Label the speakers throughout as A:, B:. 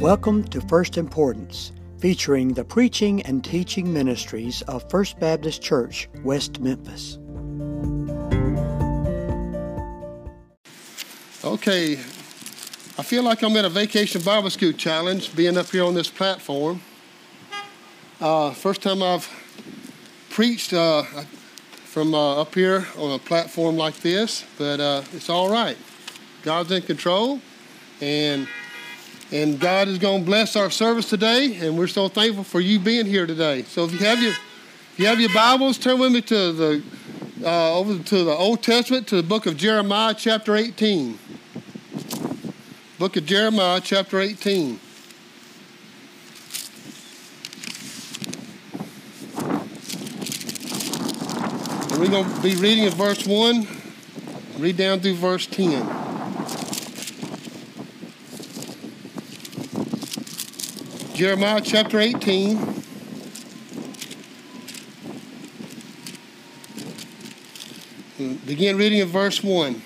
A: Welcome to First Importance, featuring the preaching and teaching ministries of First Baptist Church, West Memphis.
B: Okay, I feel like I'm at a vacation Bible school challenge being up here on this platform. Uh, first time I've preached uh, from uh, up here on a platform like this, but uh, it's all right. God's in control, and and God is going to bless our service today, and we're so thankful for you being here today. So if you have your if you have your Bibles, turn with me to the uh, over to the Old Testament to the book of Jeremiah, chapter 18. Book of Jeremiah, chapter 18. And we're going to be reading at verse 1, read down through verse 10. Jeremiah chapter 18. Begin reading in verse 1.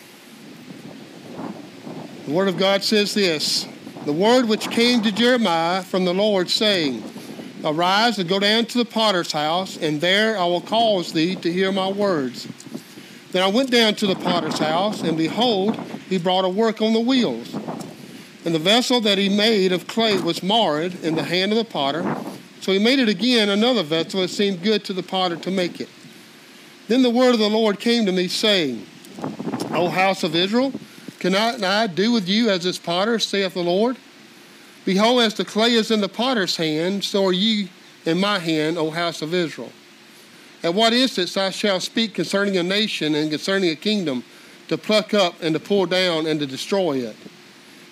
B: The Word of God says this The word which came to Jeremiah from the Lord, saying, Arise and go down to the potter's house, and there I will cause thee to hear my words. Then I went down to the potter's house, and behold, he brought a work on the wheels. And the vessel that he made of clay was marred in the hand of the potter. So he made it again another vessel that seemed good to the potter to make it. Then the word of the Lord came to me, saying, O house of Israel, cannot I do with you as this potter, saith the Lord? Behold, as the clay is in the potter's hand, so are ye in my hand, O house of Israel. At what instance I shall speak concerning a nation and concerning a kingdom, to pluck up and to pull down and to destroy it.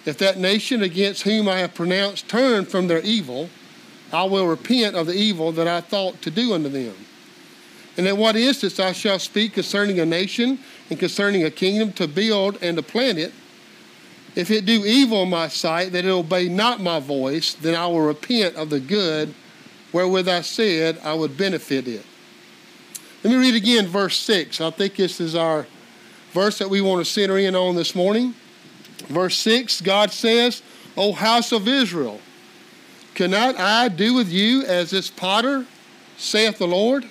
B: If that nation against whom I have pronounced turn from their evil, I will repent of the evil that I thought to do unto them. And in what instance I shall speak concerning a nation and concerning a kingdom to build and to plant it, if it do evil in my sight, that it obey not my voice, then I will repent of the good wherewith I said I would benefit it. Let me read again verse 6. I think this is our verse that we want to center in on this morning. Verse 6, God says, O house of Israel, cannot I do with you as this potter, saith the Lord?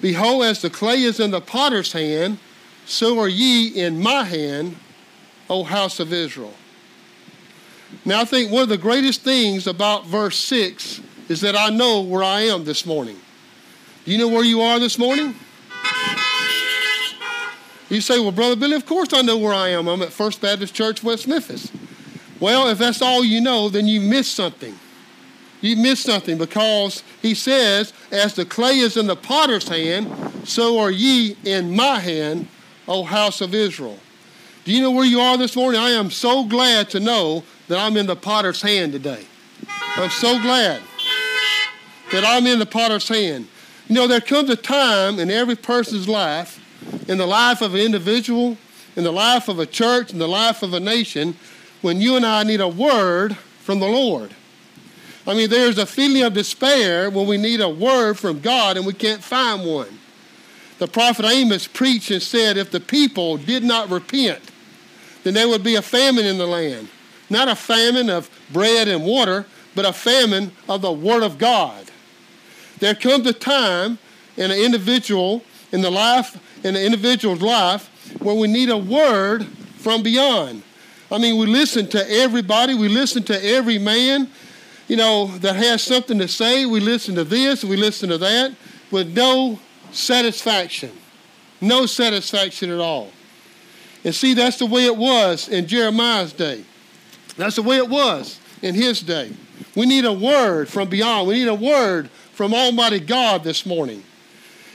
B: Behold, as the clay is in the potter's hand, so are ye in my hand, O house of Israel. Now, I think one of the greatest things about verse 6 is that I know where I am this morning. Do you know where you are this morning? You say, well, Brother Billy, of course I know where I am. I'm at First Baptist Church, West Memphis. Well, if that's all you know, then you missed something. You missed something because he says, as the clay is in the potter's hand, so are ye in my hand, O house of Israel. Do you know where you are this morning? I am so glad to know that I'm in the potter's hand today. I'm so glad that I'm in the potter's hand. You know, there comes a time in every person's life in the life of an individual, in the life of a church, in the life of a nation, when you and I need a word from the Lord. I mean, there's a feeling of despair when we need a word from God and we can't find one. The prophet Amos preached and said, if the people did not repent, then there would be a famine in the land. Not a famine of bread and water, but a famine of the Word of God. There comes a time in an individual, in the life in an individual's life where we need a word from beyond. I mean, we listen to everybody, we listen to every man, you know, that has something to say. We listen to this, we listen to that, with no satisfaction. No satisfaction at all. And see, that's the way it was in Jeremiah's day. That's the way it was in his day. We need a word from beyond. We need a word from Almighty God this morning.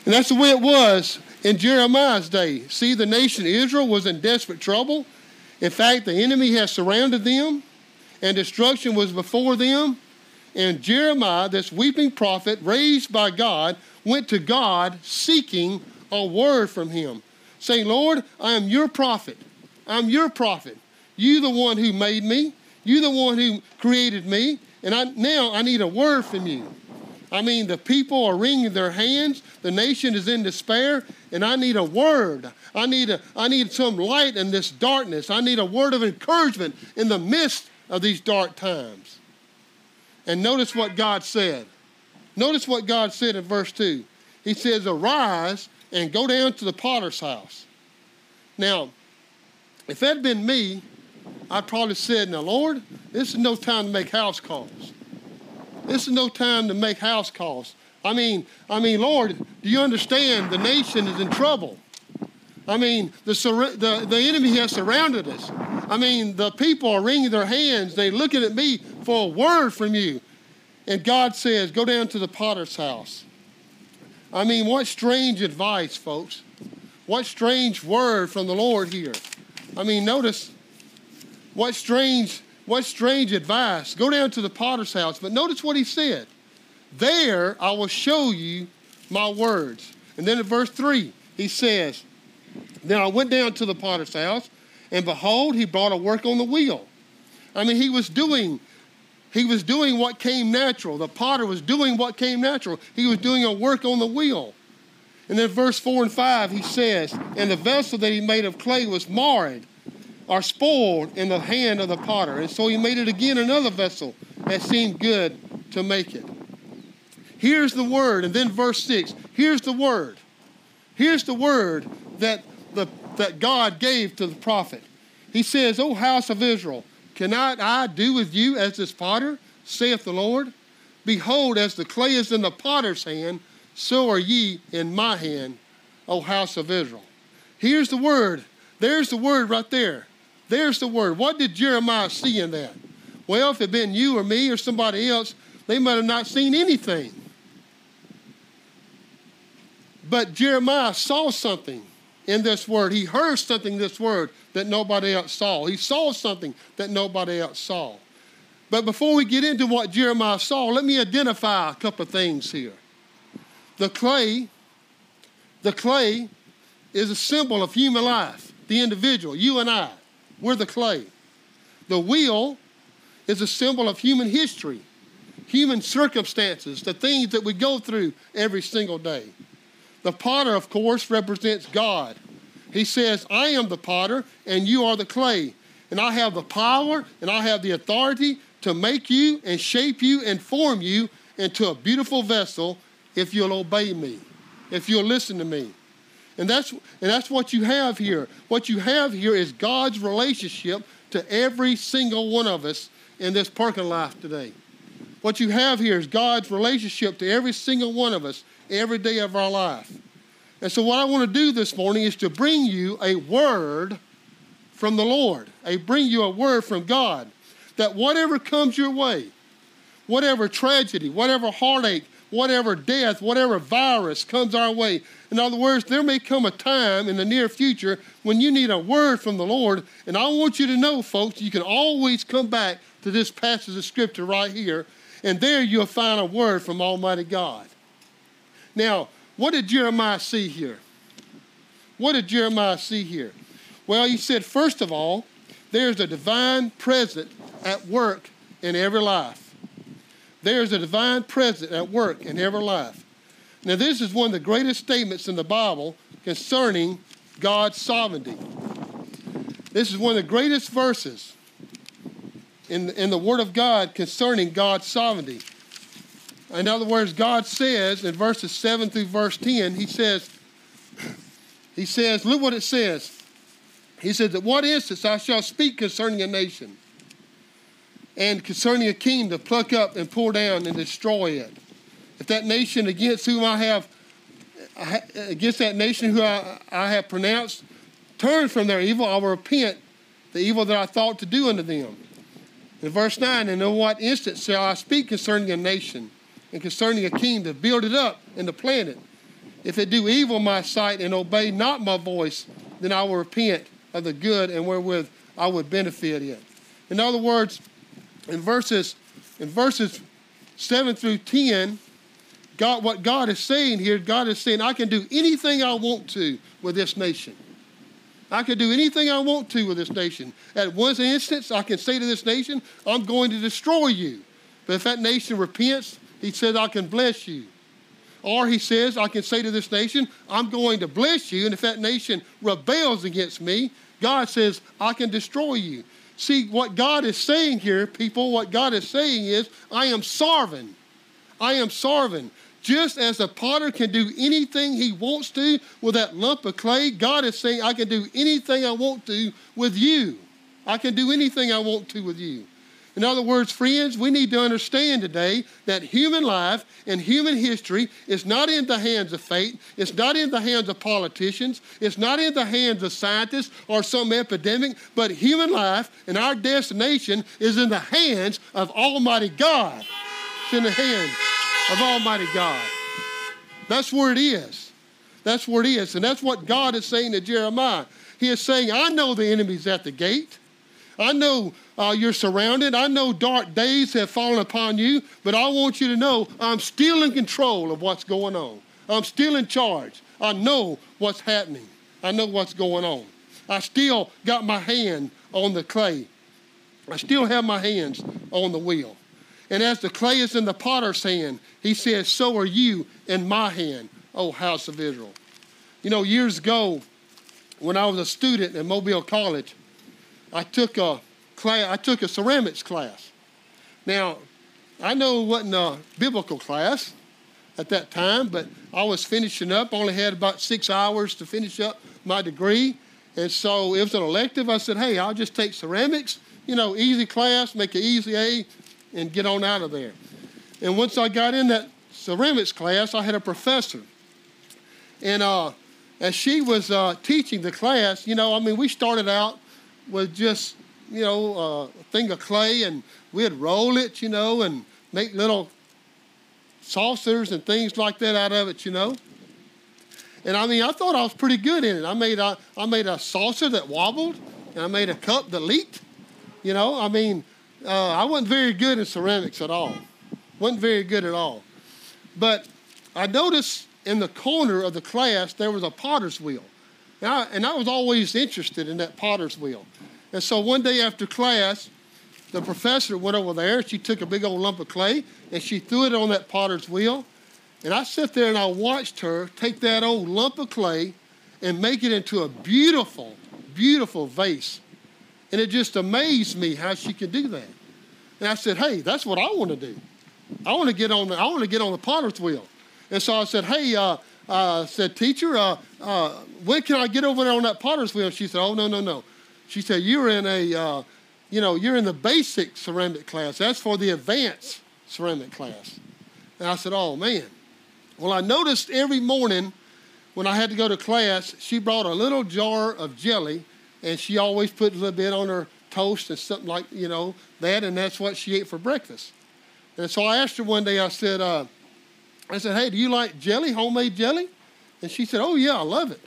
B: And that's the way it was in Jeremiah's day. See, the nation Israel was in desperate trouble. In fact, the enemy has surrounded them, and destruction was before them. And Jeremiah, this weeping prophet raised by God, went to God seeking a word from him, saying, Lord, I am your prophet. I'm your prophet. You the one who made me. You the one who created me. And I, now I need a word from you. I mean, the people are wringing their hands. The nation is in despair, and I need a word. I need, a, I need some light in this darkness. I need a word of encouragement in the midst of these dark times. And notice what God said. Notice what God said in verse 2. He says, Arise and go down to the potter's house. Now, if that had been me, I'd probably said, Now, Lord, this is no time to make house calls. This is no time to make house calls. I mean, I mean, Lord, do you understand the nation is in trouble? I mean, the, the, the enemy has surrounded us. I mean, the people are wringing their hands. They're looking at me for a word from you. And God says, Go down to the potter's house. I mean, what strange advice, folks. What strange word from the Lord here. I mean, notice what strange, what strange advice. Go down to the potter's house. But notice what he said. There I will show you my words. And then in verse 3, he says, Then I went down to the potter's house, and behold, he brought a work on the wheel. I mean, he was doing he was doing what came natural. The potter was doing what came natural. He was doing a work on the wheel. And then verse 4 and 5, he says, And the vessel that he made of clay was marred or spoiled in the hand of the potter. And so he made it again another vessel that seemed good to make it. Here's the word. And then verse 6, here's the word. Here's the word that, the, that God gave to the prophet. He says, O house of Israel, Cannot I do with you as this potter, saith the Lord? Behold, as the clay is in the potter's hand, so are ye in my hand, O house of Israel. Here's the word. There's the word right there. There's the word. What did Jeremiah see in that? Well, if it had been you or me or somebody else, they might have not seen anything. But Jeremiah saw something in this word. He heard something in this word that nobody else saw. He saw something that nobody else saw. But before we get into what Jeremiah saw, let me identify a couple of things here. The clay, the clay is a symbol of human life, the individual, you and I. We're the clay. The wheel is a symbol of human history, human circumstances, the things that we go through every single day. The potter, of course, represents God. He says, I am the potter and you are the clay. And I have the power and I have the authority to make you and shape you and form you into a beautiful vessel if you'll obey me, if you'll listen to me. And that's, and that's what you have here. What you have here is God's relationship to every single one of us in this parking lot today. What you have here is God's relationship to every single one of us every day of our life. And so, what I want to do this morning is to bring you a word from the Lord, I bring you a word from God that whatever comes your way, whatever tragedy, whatever heartache, whatever death, whatever virus comes our way, in other words, there may come a time in the near future when you need a word from the Lord. And I want you to know, folks, you can always come back to this passage of Scripture right here, and there you'll find a word from Almighty God. Now, what did Jeremiah see here? What did Jeremiah see here? Well, he said, first of all, there's a divine presence at work in every life. There's a divine presence at work in every life. Now, this is one of the greatest statements in the Bible concerning God's sovereignty. This is one of the greatest verses in, in the Word of God concerning God's sovereignty. In other words, God says in verses 7 through verse 10, He says, He says, look what it says. He says, At what instance I shall speak concerning a nation, and concerning a king to pluck up and pull down and destroy it. If that nation against whom I have against that nation who I, I have pronounced turn from their evil, I will repent the evil that I thought to do unto them. In verse 9, and in what instance shall I speak concerning a nation? and concerning a king to build it up and to plant it. If it do evil in my sight and obey not my voice, then I will repent of the good and wherewith I would benefit it. In other words, in verses in verses 7 through 10, God, what God is saying here, God is saying, I can do anything I want to with this nation. I can do anything I want to with this nation. At one instance, I can say to this nation, I'm going to destroy you. But if that nation repents he says, I can bless you. Or he says, I can say to this nation, I'm going to bless you. And if that nation rebels against me, God says, I can destroy you. See, what God is saying here, people, what God is saying is, I am sovereign. I am sovereign. Just as a potter can do anything he wants to with that lump of clay, God is saying, I can do anything I want to with you. I can do anything I want to with you. In other words, friends, we need to understand today that human life and human history is not in the hands of fate, it's not in the hands of politicians, it's not in the hands of scientists or some epidemic, but human life and our destination is in the hands of Almighty God. It's in the hands of Almighty God. That's where it is. That's where it is. And that's what God is saying to Jeremiah. He is saying, I know the enemy's at the gate. I know uh, you're surrounded. I know dark days have fallen upon you, but I want you to know I'm still in control of what's going on. I'm still in charge. I know what's happening. I know what's going on. I still got my hand on the clay. I still have my hands on the wheel. And as the clay is in the potter's hand, he says, So are you in my hand, O house of Israel. You know, years ago, when I was a student at Mobile College, I took a class, I took a ceramics class. Now, I know it wasn't a biblical class at that time, but I was finishing up, only had about six hours to finish up my degree. And so it was an elective. I said, hey, I'll just take ceramics, you know, easy class, make an easy A, and get on out of there. And once I got in that ceramics class, I had a professor. And uh, as she was uh, teaching the class, you know, I mean, we started out with just, you know, a thing of clay and we'd roll it, you know, and make little saucers and things like that out of it, you know. And I mean, I thought I was pretty good in it. I made a, I made a saucer that wobbled, and I made a cup that leaked. You know, I mean, uh, I wasn't very good in ceramics at all. wasn't very good at all. But I noticed in the corner of the class there was a potter's wheel. And I, and I was always interested in that potter's wheel. And so one day after class, the professor went over there. She took a big old lump of clay and she threw it on that potter's wheel. And I sat there and I watched her take that old lump of clay and make it into a beautiful, beautiful vase. And it just amazed me how she could do that. And I said, "Hey, that's what I want to do. I want to get on the I want to get on the potter's wheel." And so I said, "Hey, uh, uh, said, teacher, uh, uh, when can I get over there on that potter's wheel? And she said, oh, no, no, no. She said, you're in a, uh, you know, you're in the basic ceramic class. That's for the advanced ceramic class. And I said, oh, man. Well, I noticed every morning when I had to go to class, she brought a little jar of jelly, and she always put a little bit on her toast and something like, you know, that, and that's what she ate for breakfast. And so I asked her one day, I said, uh, I said, Hey, do you like jelly, homemade jelly? And she said, Oh, yeah, I love it.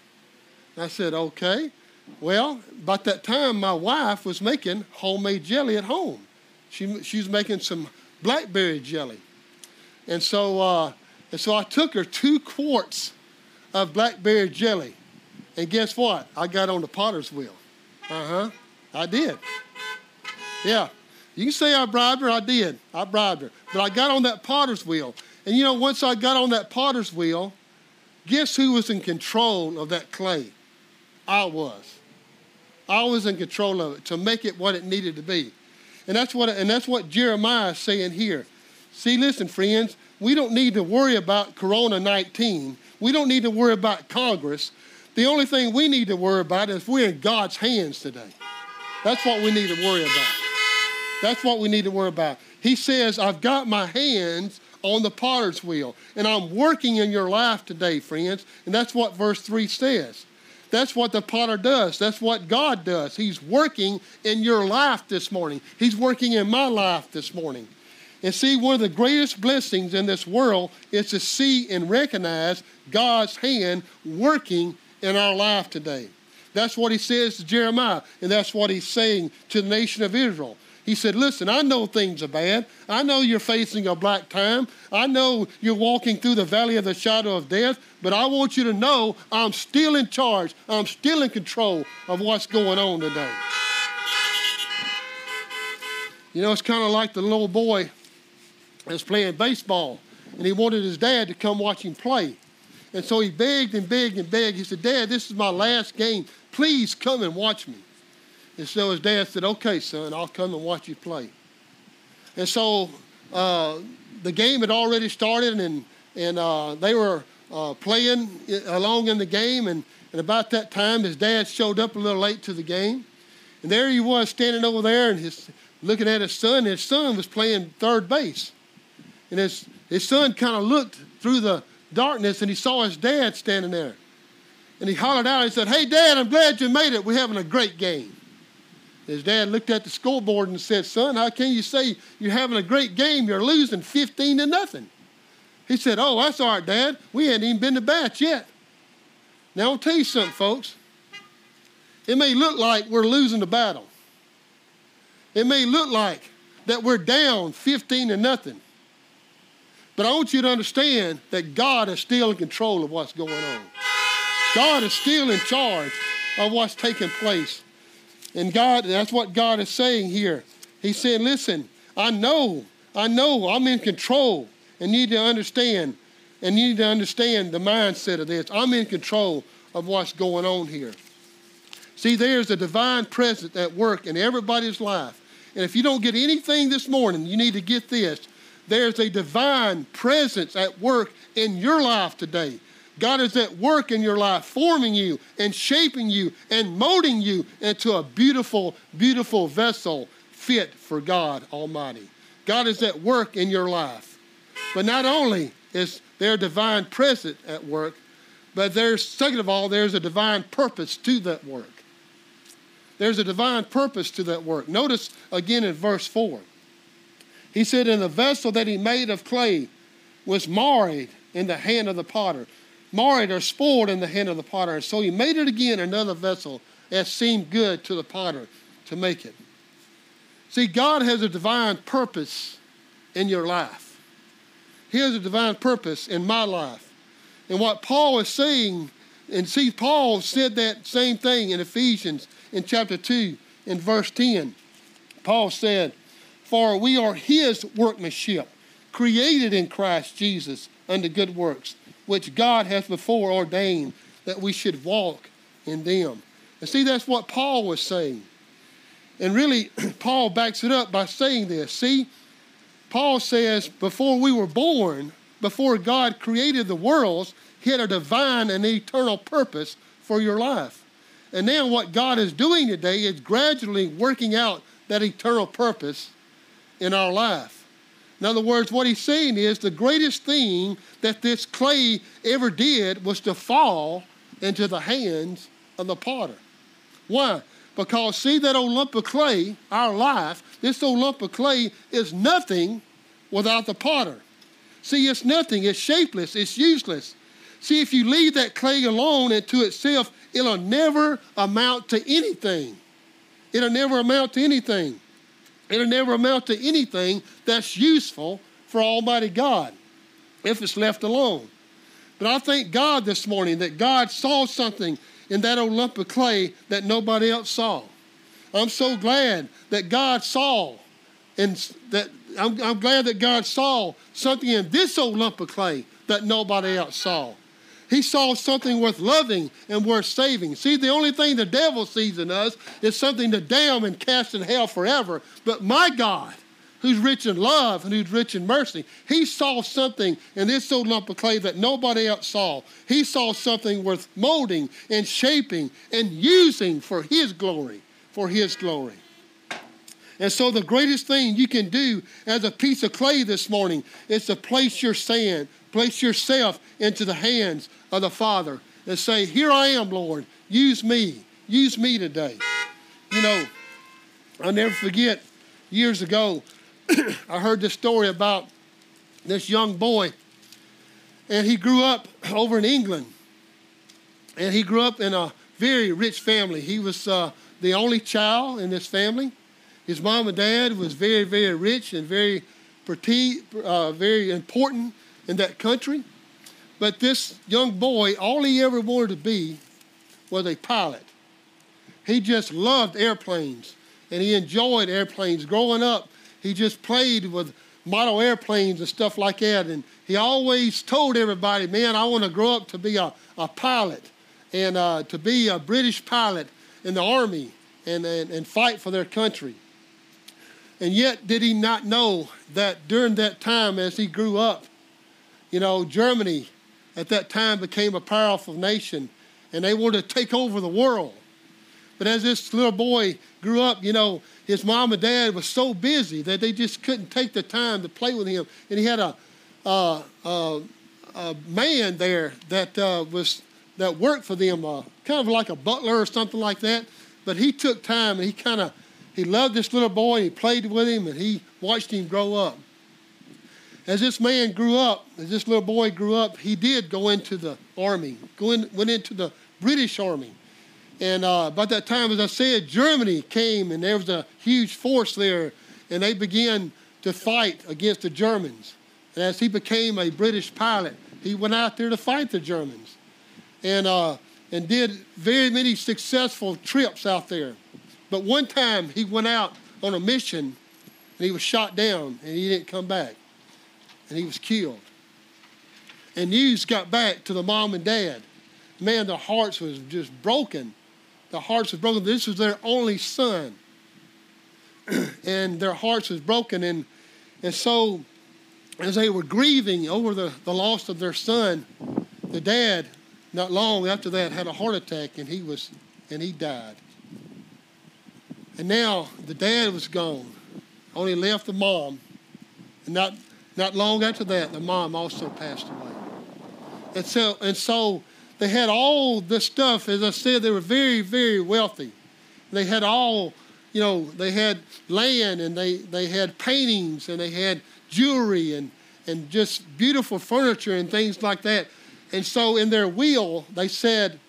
B: I said, Okay. Well, about that time, my wife was making homemade jelly at home. She, she was making some blackberry jelly. And so, uh, and so I took her two quarts of blackberry jelly. And guess what? I got on the potter's wheel. Uh huh. I did. Yeah. You can say I bribed her. I did. I bribed her. But I got on that potter's wheel. And you know, once I got on that potter's wheel, guess who was in control of that clay? I was. I was in control of it to make it what it needed to be. And that's what, and that's what Jeremiah is saying here. See, listen, friends, we don't need to worry about Corona 19. We don't need to worry about Congress. The only thing we need to worry about is we're in God's hands today. That's what we need to worry about. That's what we need to worry about. He says, I've got my hands on the potter's wheel. And I'm working in your life today, friends. And that's what verse 3 says. That's what the potter does. That's what God does. He's working in your life this morning. He's working in my life this morning. And see, one of the greatest blessings in this world is to see and recognize God's hand working in our life today. That's what he says to Jeremiah, and that's what he's saying to the nation of Israel. He said, Listen, I know things are bad. I know you're facing a black time. I know you're walking through the valley of the shadow of death, but I want you to know I'm still in charge. I'm still in control of what's going on today. You know, it's kind of like the little boy that's playing baseball, and he wanted his dad to come watch him play. And so he begged and begged and begged. He said, Dad, this is my last game. Please come and watch me. And so his dad said, Okay, son, I'll come and watch you play. And so uh, the game had already started, and, and uh, they were uh, playing along in the game. And, and about that time, his dad showed up a little late to the game. And there he was standing over there and his, looking at his son. His son was playing third base. And his, his son kind of looked through the darkness and he saw his dad standing there. And he hollered out, he said, Hey, Dad, I'm glad you made it. We're having a great game. His dad looked at the scoreboard and said, Son, how can you say you're having a great game? You're losing 15 to nothing. He said, Oh, that's all right, Dad. We hadn't even been to bats yet. Now, I'll tell you something, folks. It may look like we're losing the battle. It may look like that we're down 15 to nothing. But I want you to understand that God is still in control of what's going on. God is still in charge of what's taking place. And God, that's what God is saying here. He's saying, listen, I know, I know I'm in control and need to understand and you need to understand the mindset of this. I'm in control of what's going on here. See, there's a divine presence at work in everybody's life. And if you don't get anything this morning, you need to get this. There's a divine presence at work in your life today. God is at work in your life, forming you and shaping you and molding you into a beautiful, beautiful vessel fit for God Almighty. God is at work in your life. But not only is there divine presence at work, but there's, second of all, there's a divine purpose to that work. There's a divine purpose to that work. Notice again in verse 4. He said, And the vessel that he made of clay was marred in the hand of the potter marred or spoiled in the hand of the potter. And so he made it again another vessel as seemed good to the potter to make it. See, God has a divine purpose in your life. He has a divine purpose in my life. And what Paul is saying, and see, Paul said that same thing in Ephesians in chapter 2, in verse 10. Paul said, For we are his workmanship, created in Christ Jesus unto good works, which God has before ordained that we should walk in them. And see, that's what Paul was saying. And really, Paul backs it up by saying this. See, Paul says, before we were born, before God created the worlds, He had a divine and eternal purpose for your life. And now, what God is doing today is gradually working out that eternal purpose in our life. In other words, what he's saying is the greatest thing that this clay ever did was to fall into the hands of the potter. Why? Because see that old lump of clay, our life, this old lump of clay is nothing without the potter. See, it's nothing, it's shapeless, it's useless. See, if you leave that clay alone and to itself, it'll never amount to anything. It'll never amount to anything. It'll never amount to anything that's useful for Almighty God if it's left alone. But I thank God this morning that God saw something in that old lump of clay that nobody else saw. I'm so glad that God saw, and that I'm, I'm glad that God saw something in this old lump of clay that nobody else saw. He saw something worth loving and worth saving. See, the only thing the devil sees in us is something to damn and cast in hell forever. But my God, who's rich in love and who's rich in mercy, he saw something in this old lump of clay that nobody else saw. He saw something worth molding and shaping and using for his glory, for his glory. And so, the greatest thing you can do as a piece of clay this morning is to place your sand, place yourself into the hands of the Father and say, Here I am, Lord. Use me. Use me today. You know, I'll never forget years ago, I heard this story about this young boy. And he grew up over in England. And he grew up in a very rich family. He was uh, the only child in this family. His mom and dad was very, very rich and very uh, very important in that country. But this young boy, all he ever wanted to be was a pilot. He just loved airplanes and he enjoyed airplanes. Growing up, he just played with model airplanes and stuff like that. And he always told everybody, man, I want to grow up to be a, a pilot and uh, to be a British pilot in the Army and, and, and fight for their country. And yet, did he not know that during that time, as he grew up, you know, Germany at that time became a powerful nation and they wanted to take over the world. But as this little boy grew up, you know, his mom and dad was so busy that they just couldn't take the time to play with him. And he had a, uh, uh, a man there that uh, was that worked for them, uh, kind of like a butler or something like that. But he took time and he kind of he loved this little boy. He played with him and he watched him grow up. As this man grew up, as this little boy grew up, he did go into the army, go in, went into the British army. And uh, by that time, as I said, Germany came and there was a huge force there, and they began to fight against the Germans. And as he became a British pilot, he went out there to fight the Germans and, uh, and did very many successful trips out there. But one time he went out on a mission and he was shot down and he didn't come back and he was killed. And news got back to the mom and dad. Man, their hearts was just broken the hearts was broken. This was their only son. and their hearts was broken. And, and so, as they were grieving over the, the loss of their son, the dad, not long after that, had a heart attack and he was and he died. And now the dad was gone. Only left the mom. And not not long after that, the mom also passed away. And so and so they had all this stuff. As I said, they were very, very wealthy. They had all, you know, they had land and they, they had paintings and they had jewelry and, and just beautiful furniture and things like that. And so in their will, they said,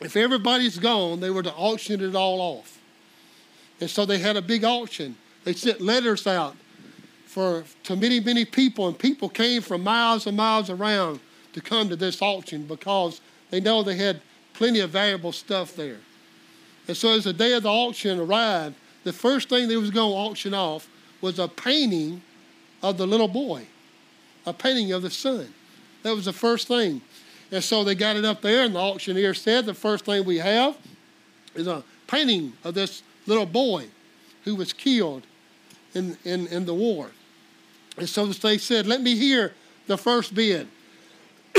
B: if everybody's gone, they were to auction it all off. And so they had a big auction. They sent letters out for to many, many people, and people came from miles and miles around to come to this auction because they know they had plenty of valuable stuff there. And so as the day of the auction arrived, the first thing they was going to auction off was a painting of the little boy, a painting of the son. That was the first thing. And so they got it up there, and the auctioneer said the first thing we have is a painting of this little boy who was killed in, in, in the war. And so they said, Let me hear the first bid.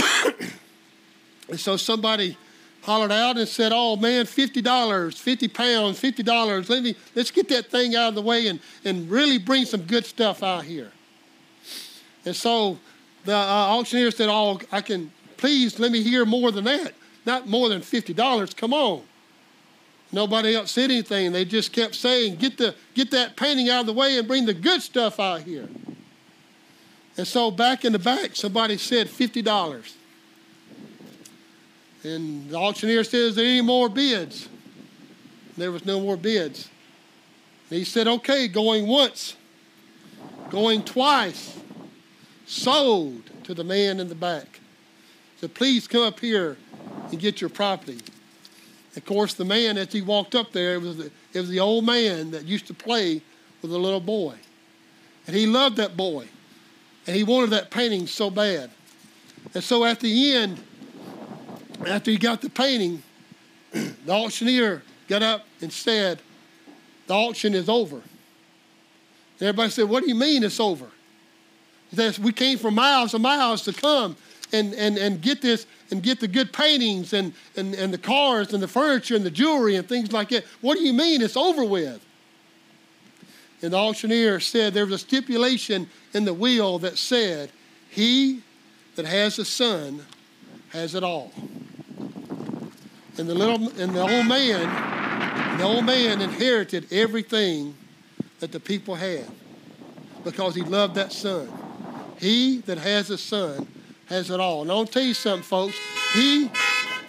B: And so somebody hollered out and said, "Oh man, fifty dollars, fifty pounds, fifty dollars. Let me let's get that thing out of the way and and really bring some good stuff out here." And so the uh, auctioneer said, "Oh, I can please let me hear more than that. Not more than fifty dollars. Come on." Nobody else said anything. They just kept saying, "Get the get that painting out of the way and bring the good stuff out here." And so back in the back, somebody said fifty dollars. And the auctioneer says, there any more bids? There was no more bids. And he said, Okay, going once, going twice, sold to the man in the back. So please come up here and get your property. Of course, the man, as he walked up there, it was the, it was the old man that used to play with a little boy. And he loved that boy. And he wanted that painting so bad. And so at the end, after he got the painting, the auctioneer got up and said, The auction is over. And everybody said, What do you mean it's over? He says, We came for miles and miles to come and, and, and get this and get the good paintings and, and, and the cars and the furniture and the jewelry and things like that. What do you mean it's over with? And the auctioneer said there was a stipulation in the will that said, He that has a son has it all. And the little and the old man, the old man inherited everything that the people had because he loved that son. He that has a son has it all. And I'll tell you something, folks. He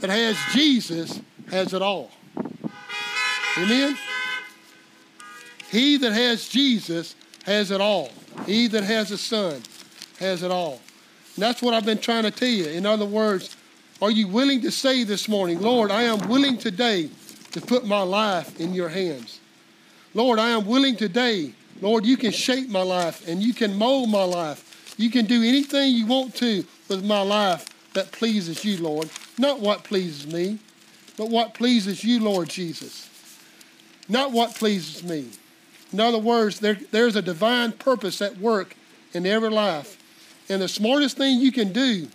B: that has Jesus has it all. Amen? He that has Jesus has it all. He that has a son has it all. And that's what I've been trying to tell you. In other words, are you willing to say this morning, Lord, I am willing today to put my life in your hands? Lord, I am willing today. Lord, you can shape my life and you can mold my life. You can do anything you want to with my life that pleases you, Lord. Not what pleases me, but what pleases you, Lord Jesus. not what pleases me. In other words, there, there's a divine purpose at work in every life. And the smartest thing you can do,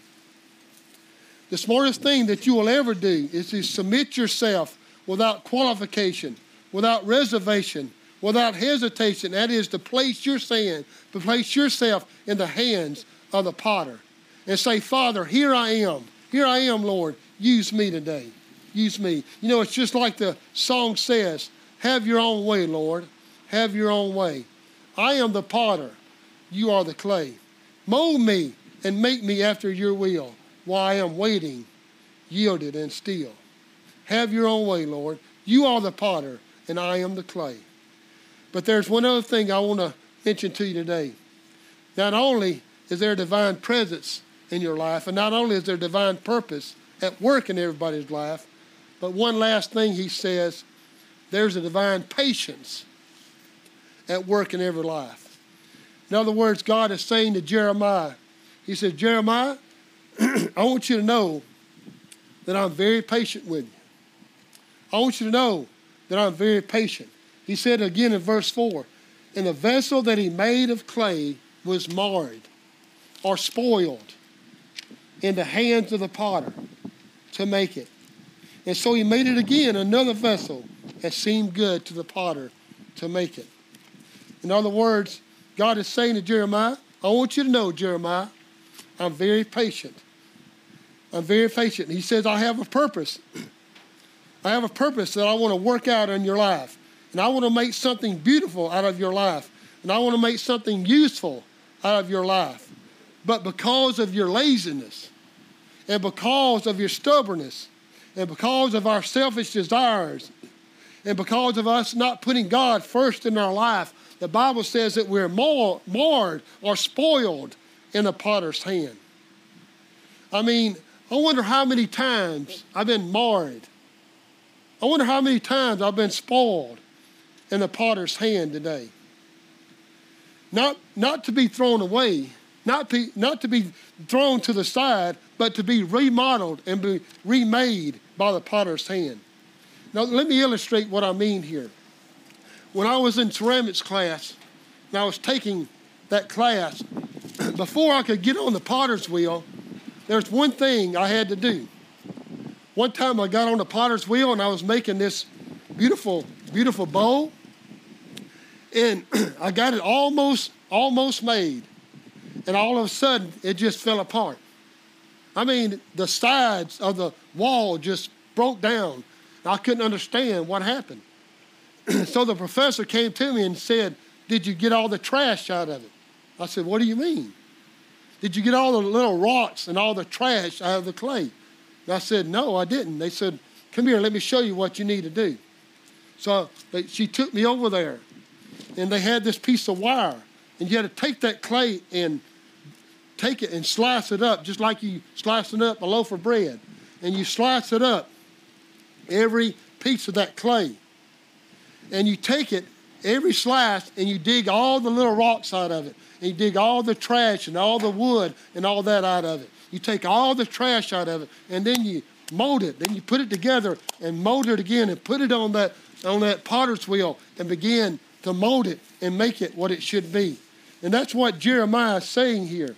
B: the smartest thing that you will ever do is to submit yourself without qualification, without reservation, without hesitation. That is to place your sin, to place yourself in the hands of the potter and say, Father, here I am. Here I am, Lord. Use me today. Use me. You know, it's just like the song says Have your own way, Lord. Have your own way. I am the potter. You are the clay. Mold me and make me after your will while I am waiting, yielded and still. Have your own way, Lord. You are the potter, and I am the clay. But there's one other thing I want to mention to you today. Not only is there a divine presence in your life, and not only is there divine purpose at work in everybody's life, but one last thing he says there's a divine patience at work in every life. In other words, God is saying to Jeremiah, He said, Jeremiah, I want you to know that I'm very patient with you. I want you to know that I'm very patient. He said again in verse 4 And the vessel that he made of clay was marred or spoiled in the hands of the potter to make it. And so he made it again, another vessel that seemed good to the potter to make it. In other words, God is saying to Jeremiah, I want you to know, Jeremiah, I'm very patient. I'm very patient. He says, I have a purpose. I have a purpose that I want to work out in your life. And I want to make something beautiful out of your life. And I want to make something useful out of your life. But because of your laziness, and because of your stubbornness, and because of our selfish desires, and because of us not putting God first in our life, the Bible says that we're marred or spoiled in the potter's hand. I mean, I wonder how many times I've been marred. I wonder how many times I've been spoiled in the potter's hand today. Not, not to be thrown away, not, be, not to be thrown to the side, but to be remodeled and be remade by the potter's hand. Now, let me illustrate what I mean here. When I was in ceramics class, and I was taking that class, before I could get on the potter's wheel, there's one thing I had to do. One time I got on the potter's wheel and I was making this beautiful, beautiful bowl. And I got it almost, almost made. And all of a sudden, it just fell apart. I mean, the sides of the wall just broke down. I couldn't understand what happened. so the professor came to me and said, Did you get all the trash out of it? I said, What do you mean? Did you get all the little rocks and all the trash out of the clay? And I said, No, I didn't. They said, Come here, let me show you what you need to do. So they, she took me over there, and they had this piece of wire, and you had to take that clay and take it and slice it up, just like you slicing up a loaf of bread. And you slice it up, every piece of that clay. And you take it, every slice, and you dig all the little rocks out of it and you dig all the trash and all the wood and all that out of it. You take all the trash out of it, and then you mold it. Then you put it together and mold it again and put it on that on that potter's wheel and begin to mold it and make it what it should be. And that's what Jeremiah is saying here.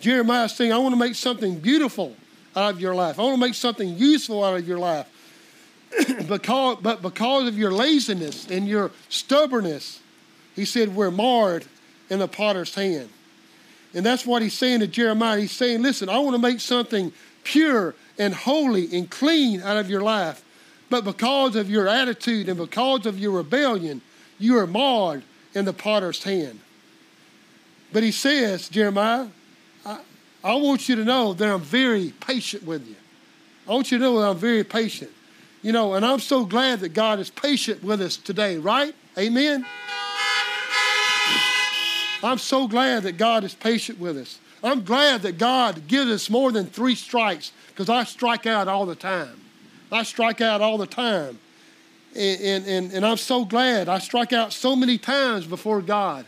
B: Jeremiah is saying, I want to make something beautiful out of your life. I want to make something useful out of your life. because, but because of your laziness and your stubbornness, he said, we're marred in the potter's hand. And that's what he's saying to Jeremiah. He's saying, listen, I want to make something pure and holy and clean out of your life. But because of your attitude and because of your rebellion, you are marred in the potter's hand. But he says, Jeremiah, I, I want you to know that I'm very patient with you. I want you to know that I'm very patient. You know, and I'm so glad that God is patient with us today, right? Amen. I'm so glad that God is patient with us. I'm glad that God gives us more than three strikes because I strike out all the time. I strike out all the time. And, and, and, I'm so glad. I strike out so many times before God.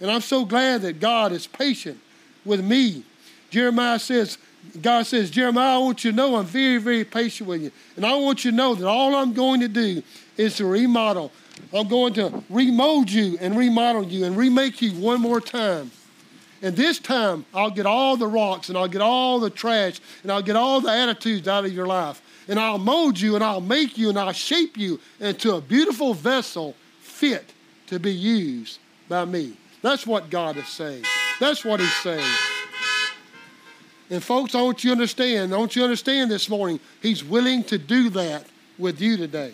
B: And I'm so glad that God is patient with me. Jeremiah says, God says, Jeremiah, I want you to know I'm very, very patient with you. And I want you to know that all I'm going to do is to remodel. I'm going to remold you and remodel you and remake you one more time. And this time, I'll get all the rocks and I'll get all the trash and I'll get all the attitudes out of your life. And I'll mold you and I'll make you and I'll shape you into a beautiful vessel fit to be used by me. That's what God is saying. That's what He's saying. And folks, I want you to understand, I want you to understand this morning, He's willing to do that with you today.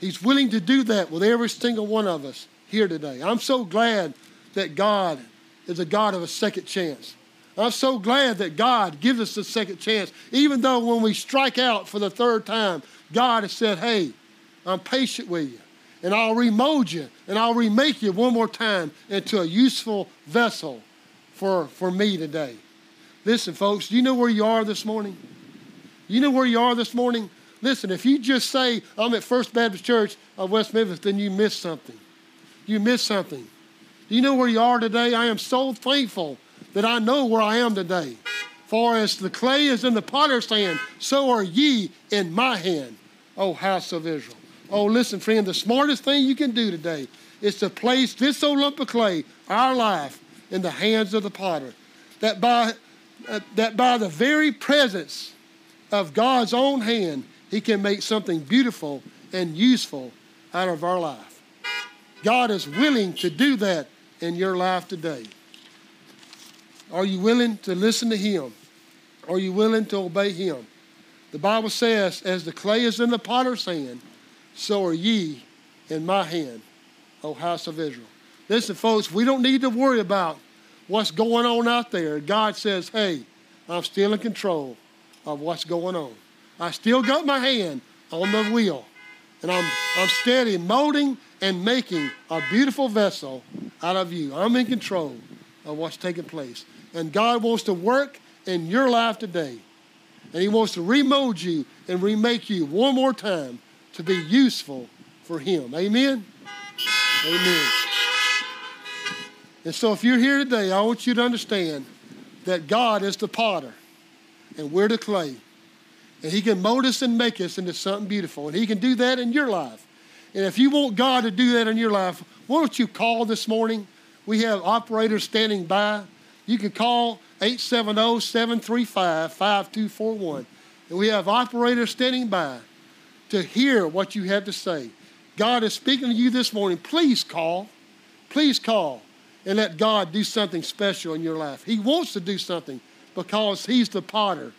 B: He's willing to do that with every single one of us here today. I'm so glad that God is a God of a second chance. I'm so glad that God gives us a second chance, even though when we strike out for the third time, God has said, Hey, I'm patient with you, and I'll remold you, and I'll remake you one more time into a useful vessel for, for me today. Listen, folks, do you know where you are this morning? You know where you are this morning? Listen, if you just say, I'm at First Baptist Church of West Memphis, then you miss something. You miss something. Do you know where you are today? I am so thankful that I know where I am today. For as the clay is in the potter's hand, so are ye in my hand, O house of Israel. Oh, listen, friend, the smartest thing you can do today is to place this old lump of clay, our life, in the hands of the potter. That by, uh, that by the very presence of God's own hand, he can make something beautiful and useful out of our life. God is willing to do that in your life today. Are you willing to listen to Him? Are you willing to obey Him? The Bible says, as the clay is in the potter's hand, so are ye in my hand, O house of Israel. Listen, folks, we don't need to worry about what's going on out there. God says, hey, I'm still in control of what's going on. I still got my hand on the wheel, and I'm, I'm steady molding and making a beautiful vessel out of you. I'm in control of what's taking place. And God wants to work in your life today. And He wants to remold you and remake you one more time to be useful for Him. Amen? Amen. And so if you're here today, I want you to understand that God is the potter and we're the clay. And He can mold us and make us into something beautiful. And He can do that in your life. And if you want God to do that in your life, why don't you call this morning? We have operators standing by. You can call 870 735 5241. And we have operators standing by to hear what you have to say. God is speaking to you this morning. Please call. Please call and let God do something special in your life. He wants to do something because He's the potter.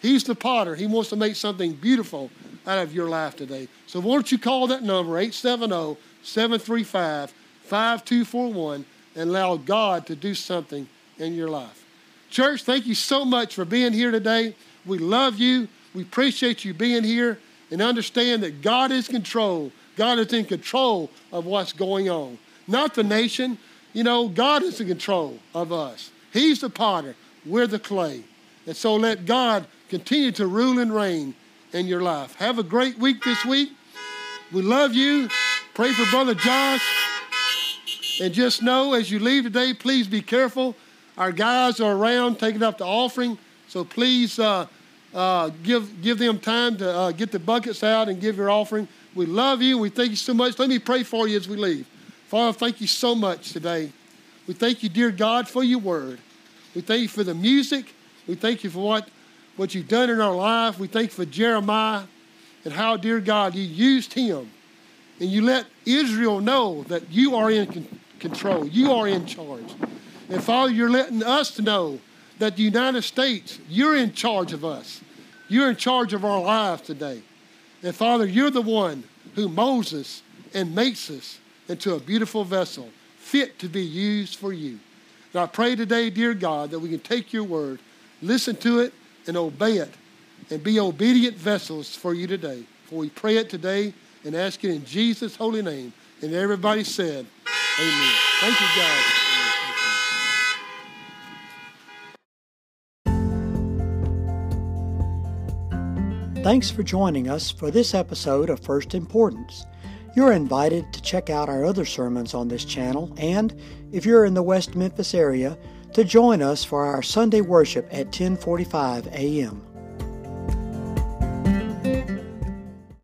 B: He's the potter. He wants to make something beautiful out of your life today. So why don't you call that number, 870 735 5241, and allow God to do something in your life. Church, thank you so much for being here today. We love you. We appreciate you being here and understand that God is control. God is in control of what's going on. Not the nation. You know, God is in control of us. He's the potter. We're the clay. And so let God continue to rule and reign in your life. Have a great week this week. We love you. Pray for Brother Josh. And just know as you leave today, please be careful. Our guys are around taking up the offering, so please uh, uh, give, give them time to uh, get the buckets out and give your offering. We love you. We thank you so much. Let me pray for you as we leave. Father, thank you so much today. We thank you, dear God, for your word. We thank you for the music. We thank you for what what you've done in our life. We thank you for Jeremiah and how, dear God, you used him. And you let Israel know that you are in con- control, you are in charge. And Father, you're letting us know that the United States, you're in charge of us. You're in charge of our lives today. And Father, you're the one who molds us and makes us into a beautiful vessel fit to be used for you. And I pray today, dear God, that we can take your word, listen to it, and obey it and be obedient vessels for you today. For we pray it today and ask it in Jesus' holy name. And everybody said, Amen. Thank you, God.
A: Thanks for joining us for this episode of First Importance. You're invited to check out our other sermons on this channel, and if you're in the West Memphis area, to join us for our Sunday worship at 10:45 a.m.